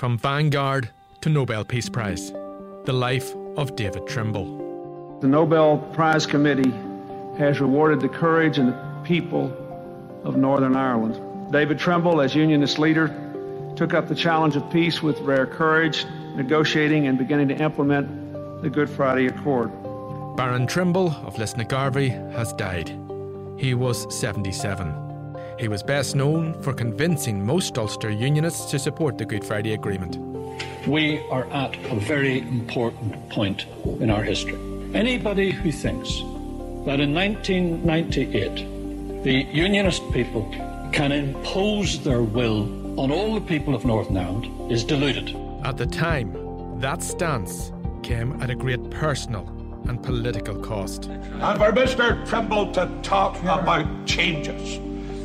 from Vanguard to Nobel Peace Prize, the life of David Trimble. The Nobel Prize Committee has rewarded the courage and the people of Northern Ireland. David Trimble, as Unionist leader, took up the challenge of peace with rare courage, negotiating and beginning to implement the Good Friday Accord. Baron Trimble of Lisnagarvey has died. He was 77. He was best known for convincing most Ulster Unionists to support the Good Friday Agreement. We are at a very important point in our history. Anybody who thinks that in 1998 the Unionist people can impose their will on all the people of Northern Ireland is deluded. At the time, that stance came at a great personal and political cost. And for Mr. Trimble to talk about changes,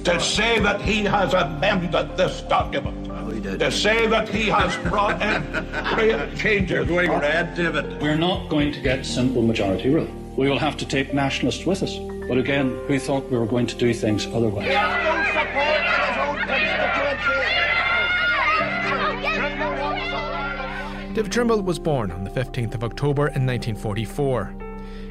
to say that he has amended this document, Oh, he did. to say that he has brought in great changes. Going red, David. We're not going to get simple majority rule. We will have to take nationalists with us. But again, who thought we were going to do things otherwise? David Trimble was born on the 15th of October in 1944.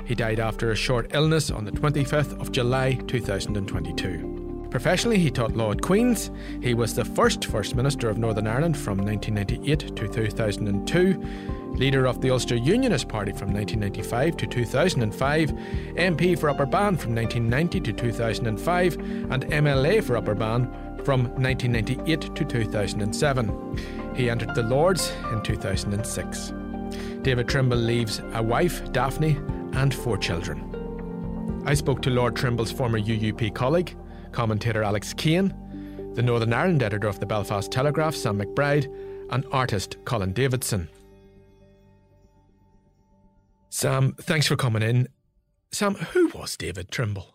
He died after a short illness on the 25th of July 2022. Professionally, he taught law at Queen's. He was the first First Minister of Northern Ireland from 1998 to 2002, leader of the Ulster Unionist Party from 1995 to 2005, MP for Upper Bann from 1990 to 2005, and MLA for Upper Bann from 1998 to 2007. He entered the Lords in 2006. David Trimble leaves a wife, Daphne, and four children. I spoke to Lord Trimble's former UUP colleague, commentator Alex Kane, the Northern Ireland editor of the Belfast Telegraph, Sam McBride, and artist Colin Davidson. Sam, thanks for coming in. Sam, who was David Trimble?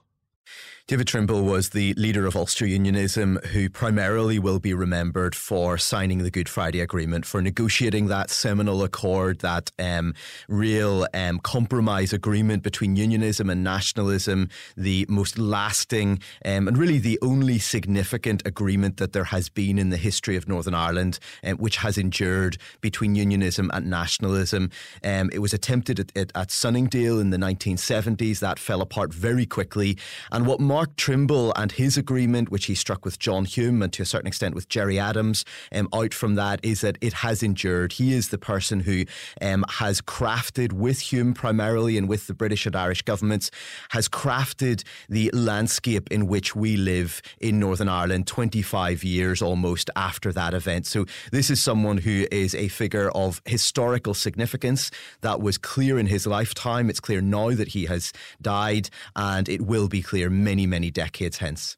David Trimble was the leader of Ulster Unionism who primarily will be remembered for signing the Good Friday Agreement, for negotiating that seminal accord, that um, real um, compromise agreement between unionism and nationalism, the most lasting um, and really the only significant agreement that there has been in the history of Northern Ireland, um, which has endured between unionism and nationalism. Um, it was attempted at, at, at Sunningdale in the 1970s. That fell apart very quickly. And what Mark Trimble and his agreement, which he struck with John Hume and to a certain extent with Gerry Adams, um, out from that is that it has endured. He is the person who um, has crafted with Hume primarily and with the British and Irish governments, has crafted the landscape in which we live in Northern Ireland 25 years almost after that event. So this is someone who is a figure of historical significance that was clear in his lifetime. It's clear now that he has died, and it will be clear many, many decades hence.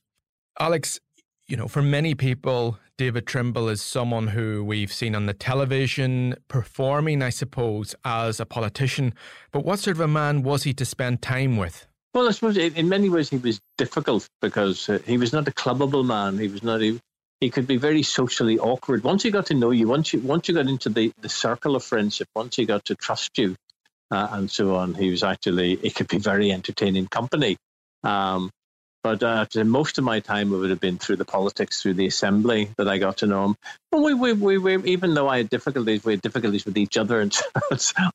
Alex, you know, for many people, David Trimble is someone who we've seen on the television performing, I suppose, as a politician. But what sort of a man was he to spend time with? Well, I suppose in many ways he was difficult because uh, he was not a clubbable man. He was not. He, he could be very socially awkward. Once he got to know you, once you once you got into the, the circle of friendship, once he got to trust you, uh, and so on, he was actually. It could be very entertaining company. Um, but uh, most of my time it would have been through the politics, through the assembly that I got to know him. But we, we, we, we even though I had difficulties, we had difficulties with each other and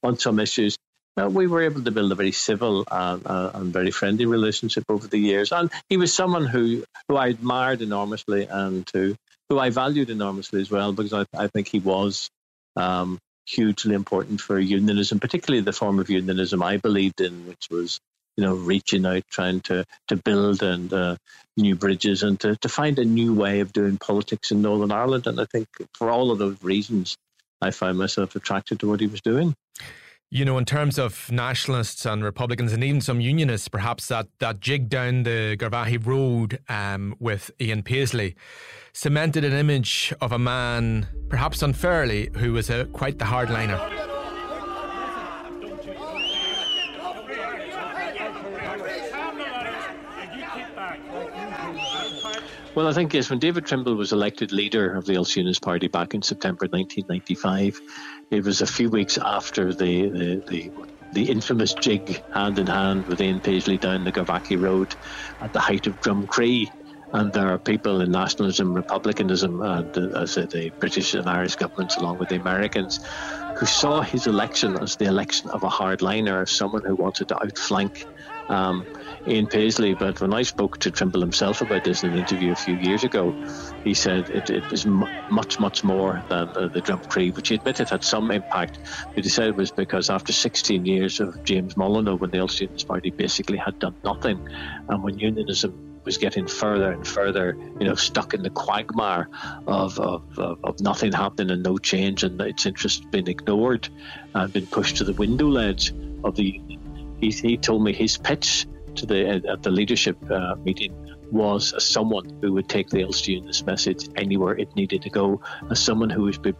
on some issues. uh, we were able to build a very civil uh, uh, and very friendly relationship over the years. And he was someone who, who I admired enormously and who, who I valued enormously as well, because I, I think he was um, hugely important for unionism, particularly the form of unionism I believed in, which was you know reaching out, trying to to build and uh, new bridges and to, to find a new way of doing politics in Northern Ireland. And I think for all of those reasons, I found myself attracted to what he was doing. You know, in terms of nationalists and Republicans and even some unionists, perhaps that, that jig down the Garvaghy Road um, with Ian Paisley cemented an image of a man, perhaps unfairly, who was a, quite the hardliner. Well, I think yes, when David Trimble was elected leader of the Unionist Party back in September 1995, it was a few weeks after the, the, the the infamous jig hand in hand with Ian Paisley down the Garvaghy Road at the height of Drumcree. And there are people in nationalism, republicanism, and uh, as the British and Irish governments, along with the Americans, who saw his election as the election of a hardliner, as someone who wanted to outflank um, Ian Paisley. But when I spoke to Trimble himself about this in an interview a few years ago, he said it, it was much, much more than uh, the Drumcree, which he admitted had some impact. But he said it was because after 16 years of James Molyneux, when the Ulster Unionist Party basically had done nothing, and when unionism was getting further and further, you know, stuck in the quagmire of, of, of, of nothing happening and no change, and its interests being ignored and been pushed to the window ledge of the union. He, he told me his pitch to the at the leadership uh, meeting was as someone who would take the Ulster Unionist message anywhere it needed to go, as someone who was be,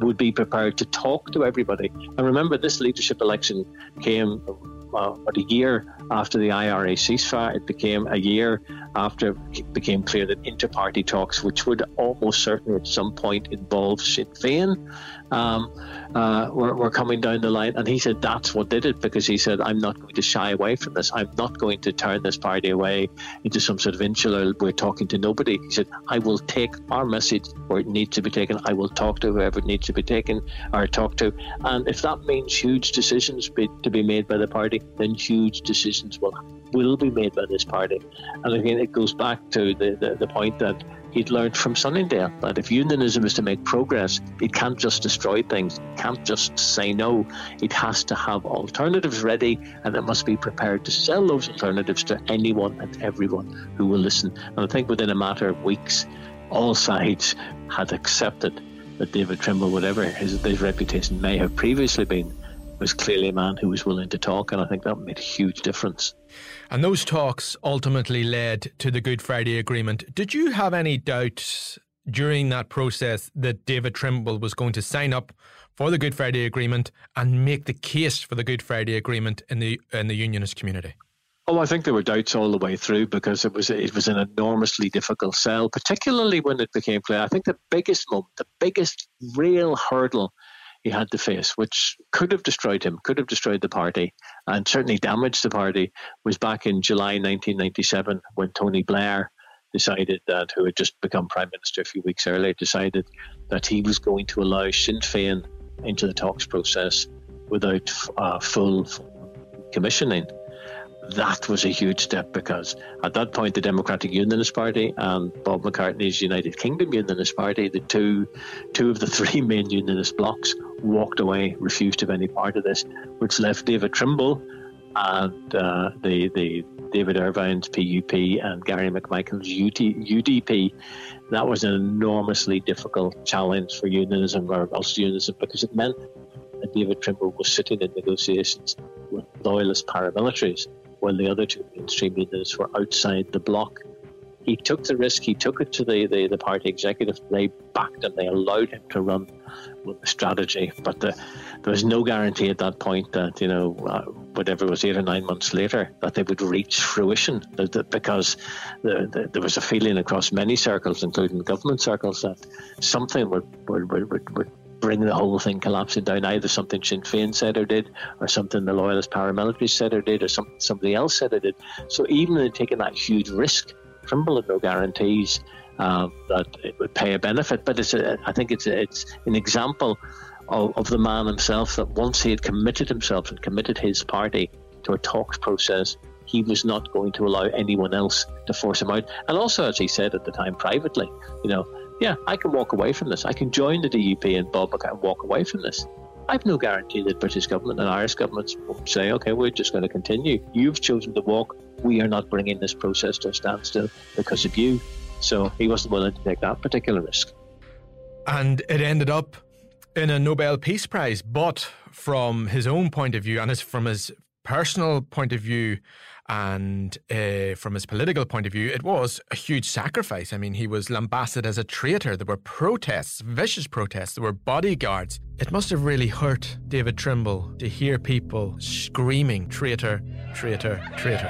would be prepared to talk to everybody. And remember, this leadership election came uh, about a year after the IRA ceasefire. It became a year after it became clear that inter-party talks, which would almost certainly at some point involve Sinn Féin, um, uh, were, were coming down the line. And he said that's what did it because he said, I'm not going to shy away from this. I'm not going to turn this party away into some sort of insular, we're talking to nobody. He said, I will take our message where it needs to be taken. I will talk to whoever it needs to be taken or talk to. And if that means huge decisions be, to be made by the party, then huge decisions will will be made by this party. And again, it goes back to the, the, the point that he'd learned from Sunningdale that if unionism is to make progress, it can't just destroy things, can't just say no. It has to have alternatives ready and it must be prepared to sell those alternatives to anyone and everyone who will listen. And I think within a matter of weeks, all sides had accepted that David Trimble, whatever his, his reputation may have previously been, was clearly a man who was willing to talk, and I think that made a huge difference. And those talks ultimately led to the Good Friday Agreement. Did you have any doubts during that process that David Trimble was going to sign up for the Good Friday Agreement and make the case for the Good Friday Agreement in the in the unionist community? Oh, I think there were doubts all the way through because it was it was an enormously difficult sell, particularly when it became clear. I think the biggest moment, the biggest real hurdle he had to face, which could have destroyed him, could have destroyed the party, and certainly damaged the party, was back in July 1997 when Tony Blair decided that, who had just become prime minister a few weeks earlier, decided that he was going to allow Sinn Féin into the talks process without uh, full commissioning that was a huge step because at that point the Democratic Unionist Party and Bob McCartney's United Kingdom Unionist Party, the two two of the three main unionist blocs, walked away, refused to have any part of this, which left David Trimble and uh, the the David Ervine's PUP and Gary McMichael's UDP. That was an enormously difficult challenge for unionism or Ulster unionism because it meant that David Trimble was sitting in negotiations with loyalist paramilitaries while the other two mainstream leaders were outside the bloc. He took the risk, he took it to the, the, the party executive, they backed and they allowed him to run with the strategy. But the, there was no guarantee at that point that, you know, uh, whatever was eight or nine months later, that they would reach fruition. Because the, the, there was a feeling across many circles, including government circles, that something would, would, would, would bring the whole thing collapsing down. Either something Sinn Féin said or did, or something the loyalist paramilitaries said or did, or some, somebody else said or did. So even in taking that huge risk, Trimble had no guarantees um, that it would pay a benefit. But it's a, I think it's a, it's an example of, of the man himself that once he had committed himself and committed his party to a talks process, he was not going to allow anyone else to force him out. And also, as he said at the time privately, you know, yeah, I can walk away from this. I can join the DUP and Bob and walk away from this. I've no guarantee that British government and Irish governments will say, okay, we're just going to continue. You've chosen to walk. We are not bringing this process to a standstill because of you. So he wasn't willing to take that particular risk. And it ended up in a Nobel Peace Prize, but from his own point of view and his, from his personal point of view and uh, from his political point of view, it was a huge sacrifice. I mean, he was lambasted as a traitor. There were protests, vicious protests. There were bodyguards. It must have really hurt David Trimble to hear people screaming, traitor, traitor, traitor.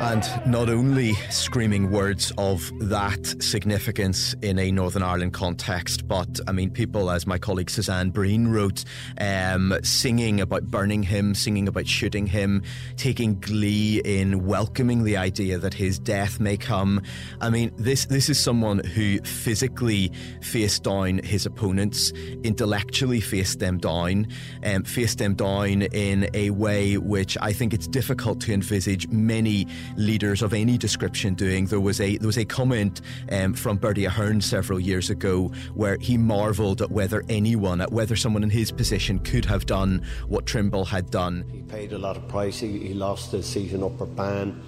And not only screaming words of that significance in a Northern Ireland context, but I mean, people, as my colleague Suzanne Breen wrote, um, singing about burning him, singing about shooting him, taking glee in welcoming the idea that his death may come. I mean, this this is someone who physically faced down his opponents, intellectually faced them down, um, faced them down in a way which I think it's difficult to envisage many leaders of any description doing. There was a there was a comment um, from Bertie Ahern several years ago where he marvelled at whether anyone, at whether someone in his position could have done what Trimble had done. He paid a lot of price. He, he lost his seat in Upper Bann.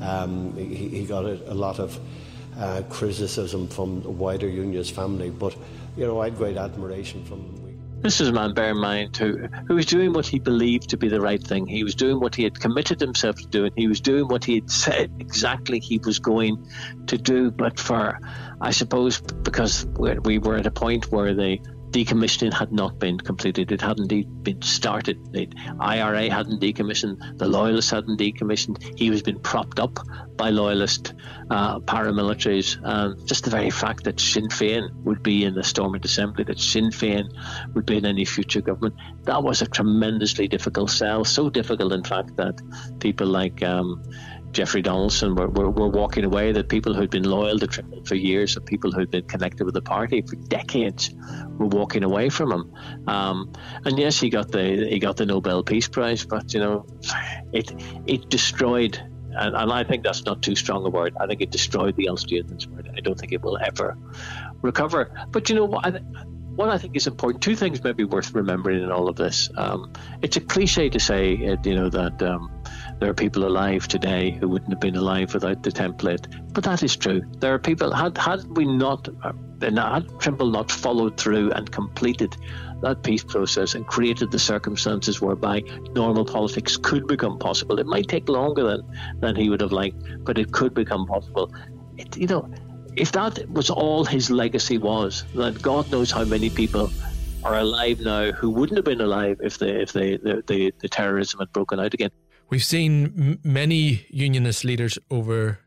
Um, he, he, got a, a lot of uh, criticism from the wider unionist family, but you know I had great admiration from this is a man, bear in mind, who, who was doing what he believed to be the right thing. He was doing what he had committed himself to doing. He was doing what he had said exactly he was going to do. But for, I suppose, because we were at a point where the decommissioning had not been completed. It hadn't even been started. The IRA hadn't decommissioned. The Loyalists hadn't decommissioned. He was being propped up by Loyalist uh, paramilitaries. And just the very fact that Sinn Féin would be in the Stormont Assembly, that Sinn Féin would be in any future government, that was a tremendously difficult sell. So difficult, in fact, that people like um, Jeffrey Donaldson were, were, were, walking away, that people who'd been loyal to Trimble for years, and people who'd been connected with the party for decades, were walking away from him. Um, and yes, he got the he got the Nobel Peace Prize, but you know, it it destroyed. And, and I think that's not too strong a word. I think it destroyed the Ulster spirit. I don't think it will ever recover. But you know what? I, what I think is important, two things may be worth remembering in all of this. Um, it's a cliche to say, you know, that um, there are people alive today who wouldn't have been alive without the template. But that is true. There are people, had, had we not, uh, had Trimble not followed through and completed that peace process and created the circumstances whereby normal politics could become possible, it might take longer than, than he would have liked, but it could become possible. It, you know, if that was all his legacy was, then God knows how many people are alive now who wouldn't have been alive if the if the, the, the, the terrorism had broken out again. We've seen m- many unionist leaders over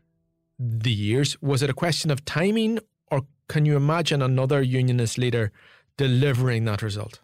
the years. Was it a question of timing, or can you imagine another unionist leader delivering that result?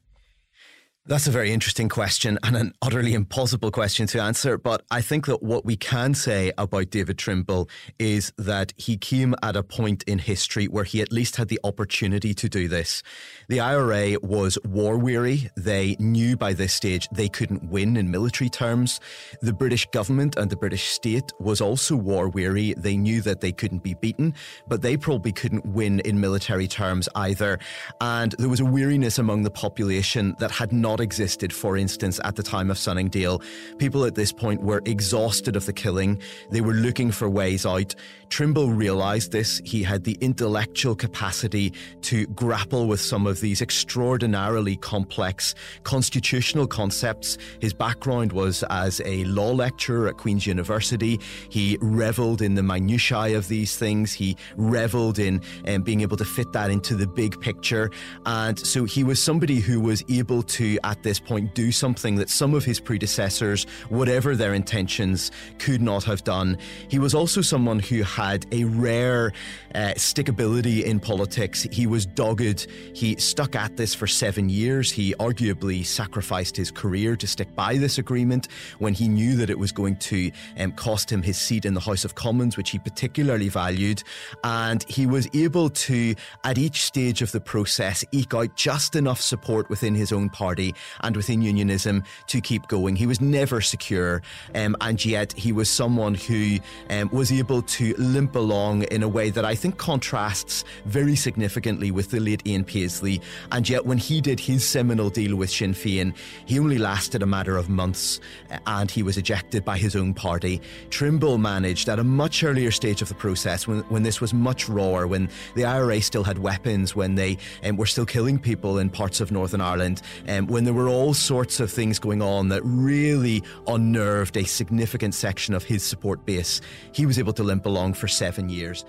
That's a very interesting question and an utterly impossible question to answer. But I think that what we can say about David Trimble is that he came at a point in history where he at least had the opportunity to do this. The IRA was war weary. They knew by this stage they couldn't win in military terms. The British government and the British state was also war weary. They knew that they couldn't be beaten, but they probably couldn't win in military terms either. And there was a weariness among the population that had not not existed, for instance, at the time of Sunningdale. People at this point were exhausted of the killing. They were looking for ways out. Trimble realised this. He had the intellectual capacity to grapple with some of these extraordinarily complex constitutional concepts. His background was as a law lecturer at Queen's University. He revelled in the minutiae of these things. He revelled in um, being able to fit that into the big picture. And so he was somebody who was able to at this point, do something that some of his predecessors, whatever their intentions, could not have done. He was also someone who had a rare uh, stickability in politics. He was dogged. He stuck at this for seven years. He arguably sacrificed his career to stick by this agreement when he knew that it was going to um, cost him his seat in the House of Commons, which he particularly valued. And he was able to, at each stage of the process, eke out just enough support within his own party and within unionism to keep going. He was never secure, um, and yet he was someone who um, was able to limp along in a way that I think contrasts very significantly with the late Ian Paisley. And yet, when he did his seminal deal with Sinn Féin, he only lasted a matter of months and he was ejected by his own party. Trimble managed at a much earlier stage of the process when, when this was much rawer, when the IRA still had weapons, when they um, were still killing people in parts of Northern Ireland, um, when there were all sorts of things going on that really unnerved a significant section of his support base. He was able to limp along for seven years.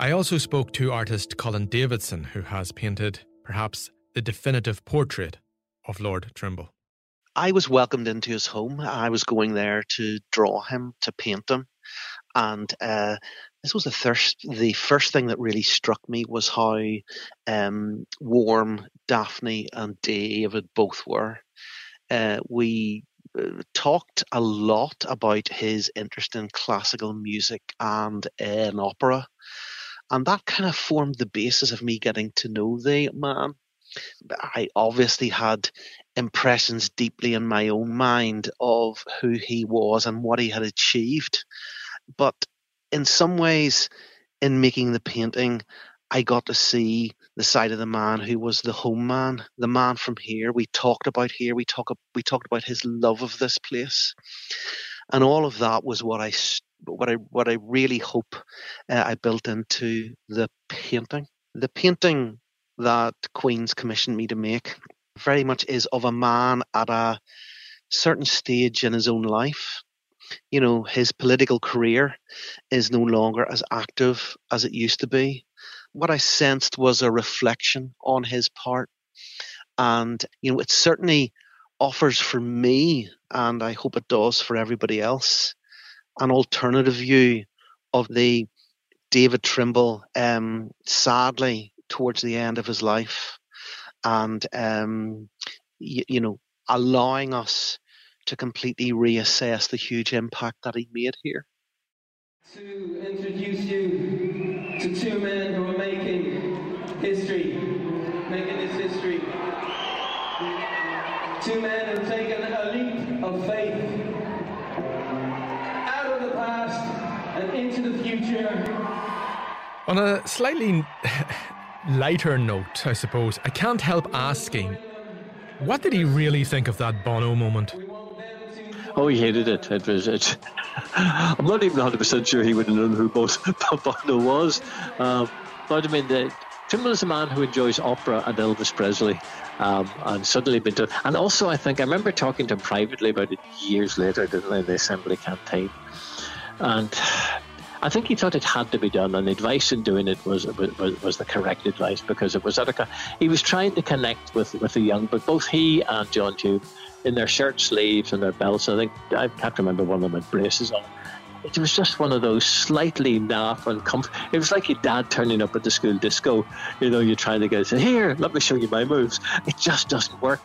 I also spoke to artist Colin Davidson, who has painted perhaps the definitive portrait of Lord Trimble. I was welcomed into his home. I was going there to draw him, to paint him. And uh, this was the first, the first thing that really struck me was how um, warm Daphne and David both were. Uh, we uh, talked a lot about his interest in classical music and in opera. And that kind of formed the basis of me getting to know the man. I obviously had impressions deeply in my own mind of who he was and what he had achieved. But in some ways, in making the painting, I got to see the side of the man who was the home man, the man from here. We talked about here. We talk we talked about his love of this place, and all of that was what I what I what I really hope uh, I built into the painting. The painting that Queen's commissioned me to make very much is of a man at a certain stage in his own life. You know, his political career is no longer as active as it used to be. What I sensed was a reflection on his part. And, you know, it certainly offers for me, and I hope it does for everybody else, an alternative view of the David Trimble, um, sadly, towards the end of his life, and um, you, you know, allowing us to completely reassess the huge impact that he made here. To introduce you to two men who are making history, making this history. Two men who've taken a leap of faith out of the past and into the future. On a slightly lighter note, I suppose, I can't help asking what did he really think of that Bono moment? Oh, he hated it. It was. It, I'm not even 100 percent sure he would have known who both Bono was. Um, but I mean, the, Trimble is a man who enjoys opera and Elvis Presley, um, and suddenly been to. And also, I think I remember talking to him privately about it years later, didn't I, the Assembly campaign, and I think he thought it had to be done, and the advice in doing it was was, was the correct advice because it was at a, he was trying to connect with with the young, but both he and John Hume in their shirt sleeves and their belts. I think I can't remember one of them had braces on. It was just one of those slightly naff and comf- It was like your dad turning up at the school disco. You know, you're trying to get say, here, let me show you my moves. It just doesn't work.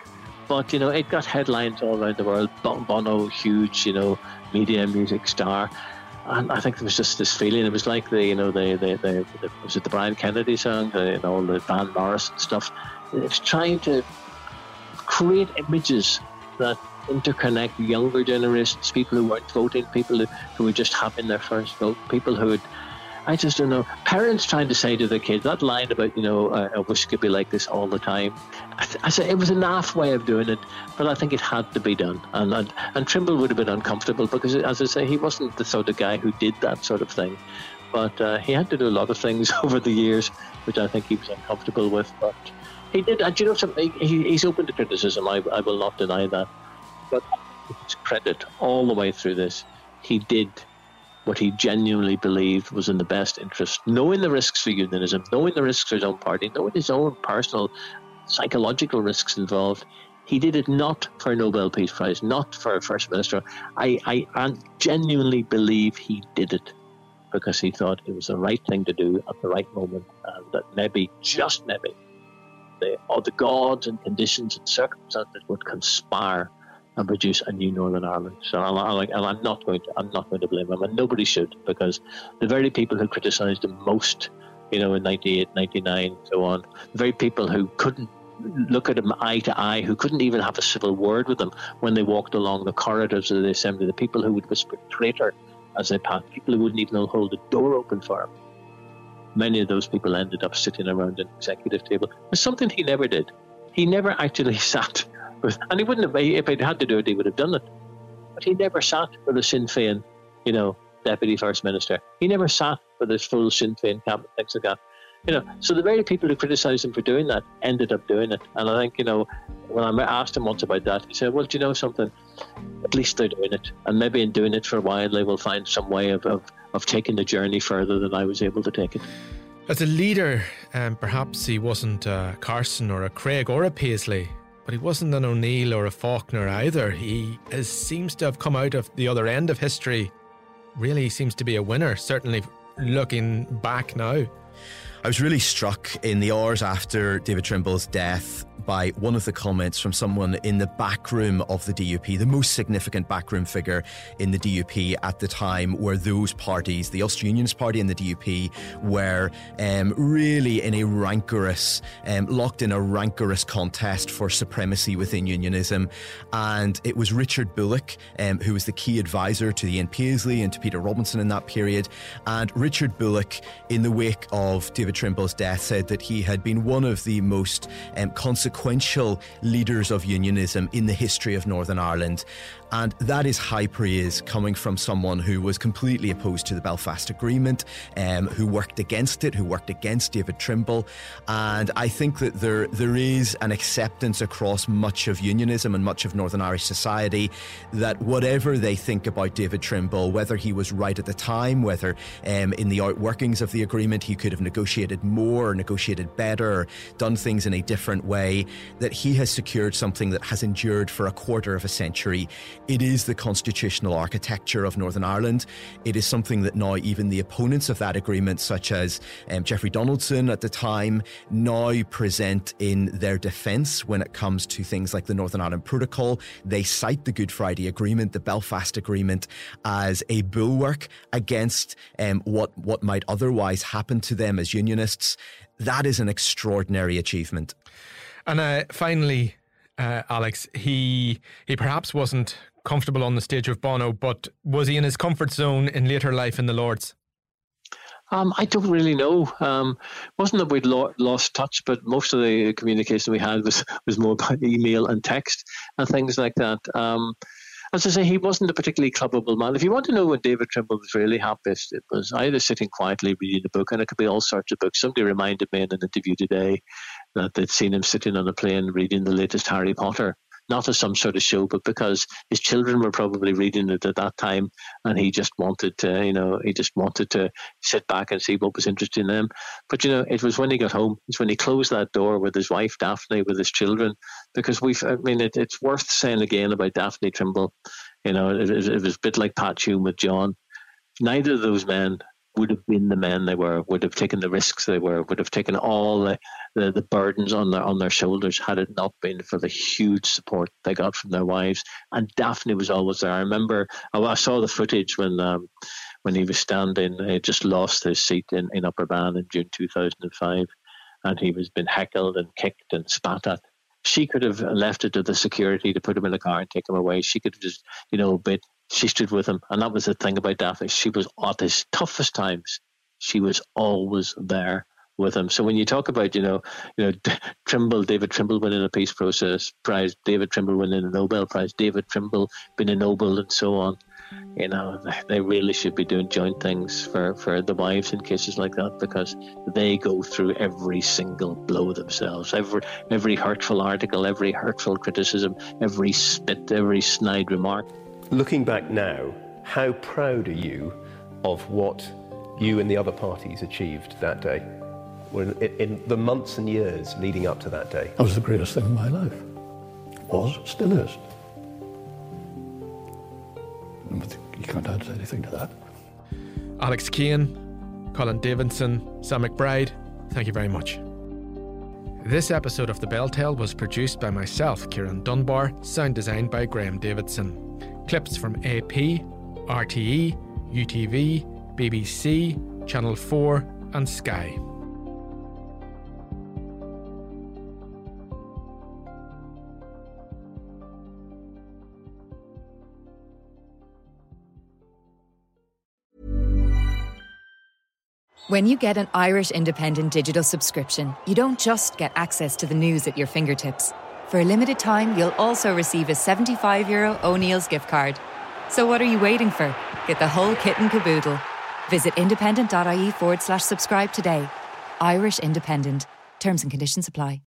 But you know, it got headlines all around the world. Bono, huge, you know, media music star and I think there was just this feeling. It was like the, you know, the, the, the, the was it the Brian Kennedy song, you know, the Van Morrison stuff. It's trying to create images that interconnect younger generations, people who weren't voting, people who, who were just having their first vote, people who had I just don't know. Parents trying to say to their kids that line about, you know, uh, I wish it could be like this all the time. I, I said it was a naff way of doing it, but I think it had to be done. And, and and Trimble would have been uncomfortable because, as I say, he wasn't the sort of guy who did that sort of thing. But uh, he had to do a lot of things over the years, which I think he was uncomfortable with. But he did. Uh, and you know something? He, he's open to criticism. I, I will not deny that. But his credit all the way through this. He did what he genuinely believed was in the best interest, knowing the risks for unionism, knowing the risks for his own party, knowing his own personal psychological risks involved. He did it not for a Nobel Peace Prize, not for a First Minister. I, I, I genuinely believe he did it because he thought it was the right thing to do at the right moment, and that maybe, just maybe, the, the gods and conditions and circumstances would conspire and produce a new Northern Ireland. So I, and I'm not going to I'm not going to blame him, and nobody should, because the very people who criticised him most, you know, in 98, 99, so on, the very people who couldn't look at him eye to eye, who couldn't even have a civil word with him when they walked along the corridors of the assembly, the people who would whisper traitor as they passed, people who wouldn't even hold the door open for him. Many of those people ended up sitting around an executive table. It's something he never did. He never actually sat with, and he wouldn't have, if he'd had to do it, he would have done it. But he never sat with a Sinn Féin, you know, deputy first minister. He never sat with his full Sinn Féin cabinet, things like that. You know, so the very people who criticised him for doing that ended up doing it. And I think, you know, when I asked him once about that, he said, well, do you know something? At least they're doing it. And maybe in doing it for a while, they will find some way of, of, of taking the journey further than I was able to take it. As a leader, um, perhaps he wasn't a Carson or a Craig or a Paisley, but he wasn't an O'Neill or a Faulkner either. He is, seems to have come out of the other end of history. Really seems to be a winner, certainly looking back now. I was really struck in the hours after David Trimble's death by one of the comments from someone in the back room of the DUP, the most significant backroom figure in the DUP at the time, where those parties, the Ulster Unionist Party and the DUP, were um, really in a rancorous, um, locked in a rancorous contest for supremacy within unionism. And it was Richard Bullick, um, who was the key advisor to Ian Paisley and to Peter Robinson in that period. And Richard Bullick, in the wake of David Trimble's death said that he had been one of the most um, consequential leaders of unionism in the history of Northern Ireland. And that is high praise coming from someone who was completely opposed to the Belfast Agreement, um, who worked against it, who worked against David Trimble. And I think that there there is an acceptance across much of unionism and much of Northern Irish society that whatever they think about David Trimble, whether he was right at the time, whether um, in the outworkings of the agreement he could have negotiated more, negotiated better, done things in a different way, that he has secured something that has endured for a quarter of a century it is the constitutional architecture of Northern Ireland. It is something that now even the opponents of that agreement, such as um, Jeffrey Donaldson at the time, now present in their defence when it comes to things like the Northern Ireland Protocol. They cite the Good Friday Agreement, the Belfast Agreement, as a bulwark against um, what what might otherwise happen to them as unionists. That is an extraordinary achievement. And uh, finally, uh, Alex, he he perhaps wasn't comfortable on the stage with Bono, but was he in his comfort zone in later life in the Lords? Um, I don't really know. Um, wasn't that we'd lo- lost touch, but most of the communication we had was was more by email and text and things like that. Um, as I say, he wasn't a particularly clubbable man. If you want to know when David Trimble was really happiest, it was either sitting quietly reading a book, and it could be all sorts of books. Somebody reminded me in an interview today that they'd seen him sitting on a plane reading the latest Harry Potter not as some sort of show, but because his children were probably reading it at that time, and he just wanted to, you know, he just wanted to sit back and see what was interesting in them. But you know, it was when he got home, it's when he closed that door with his wife Daphne, with his children, because we've, I mean, it, it's worth saying again about Daphne Trimble. You know, it, it was a bit like Pat Hume with John. Neither of those men would have been the men they were, would have taken the risks they were, would have taken all the, the, the, burdens on their on their shoulders had it not been for the huge support they got from their wives. And Daphne was always there. I remember oh, I saw the footage when um, when he was standing, he just lost his seat in, in Upper Bann in June 2005, and he was been heckled and kicked and spat at. She could have left it to the security to put him in a car and take him away. She could have just, you know, but she stood with him. And that was the thing about Daphne. She was at his toughest times. She was always there with him. So when you talk about, you know, you know, Trimble, David Trimble winning a peace process prize, David Trimble winning a Nobel Prize, David Trimble being a Nobel, and so on. You know, they really should be doing joint things for, for the wives in cases like that because they go through every single blow themselves, every every hurtful article, every hurtful criticism, every spit, every snide remark. Looking back now, how proud are you of what you and the other parties achieved that day? in, in the months and years leading up to that day? That was the greatest thing in my life. Was, still is. You can't add anything to that. Alex Kane, Colin Davidson, Sam McBride, thank you very much. This episode of The Bell Tale was produced by myself, Ciarán Dunbar, sound designed by Graham Davidson. Clips from AP, RTE, UTV, BBC, Channel 4, and Sky. When you get an Irish Independent Digital subscription, you don't just get access to the news at your fingertips. For a limited time, you'll also receive a 75 euro O'Neill's gift card. So what are you waiting for? Get the whole kit and caboodle. Visit independent.ie forward slash subscribe today. Irish Independent. Terms and conditions apply.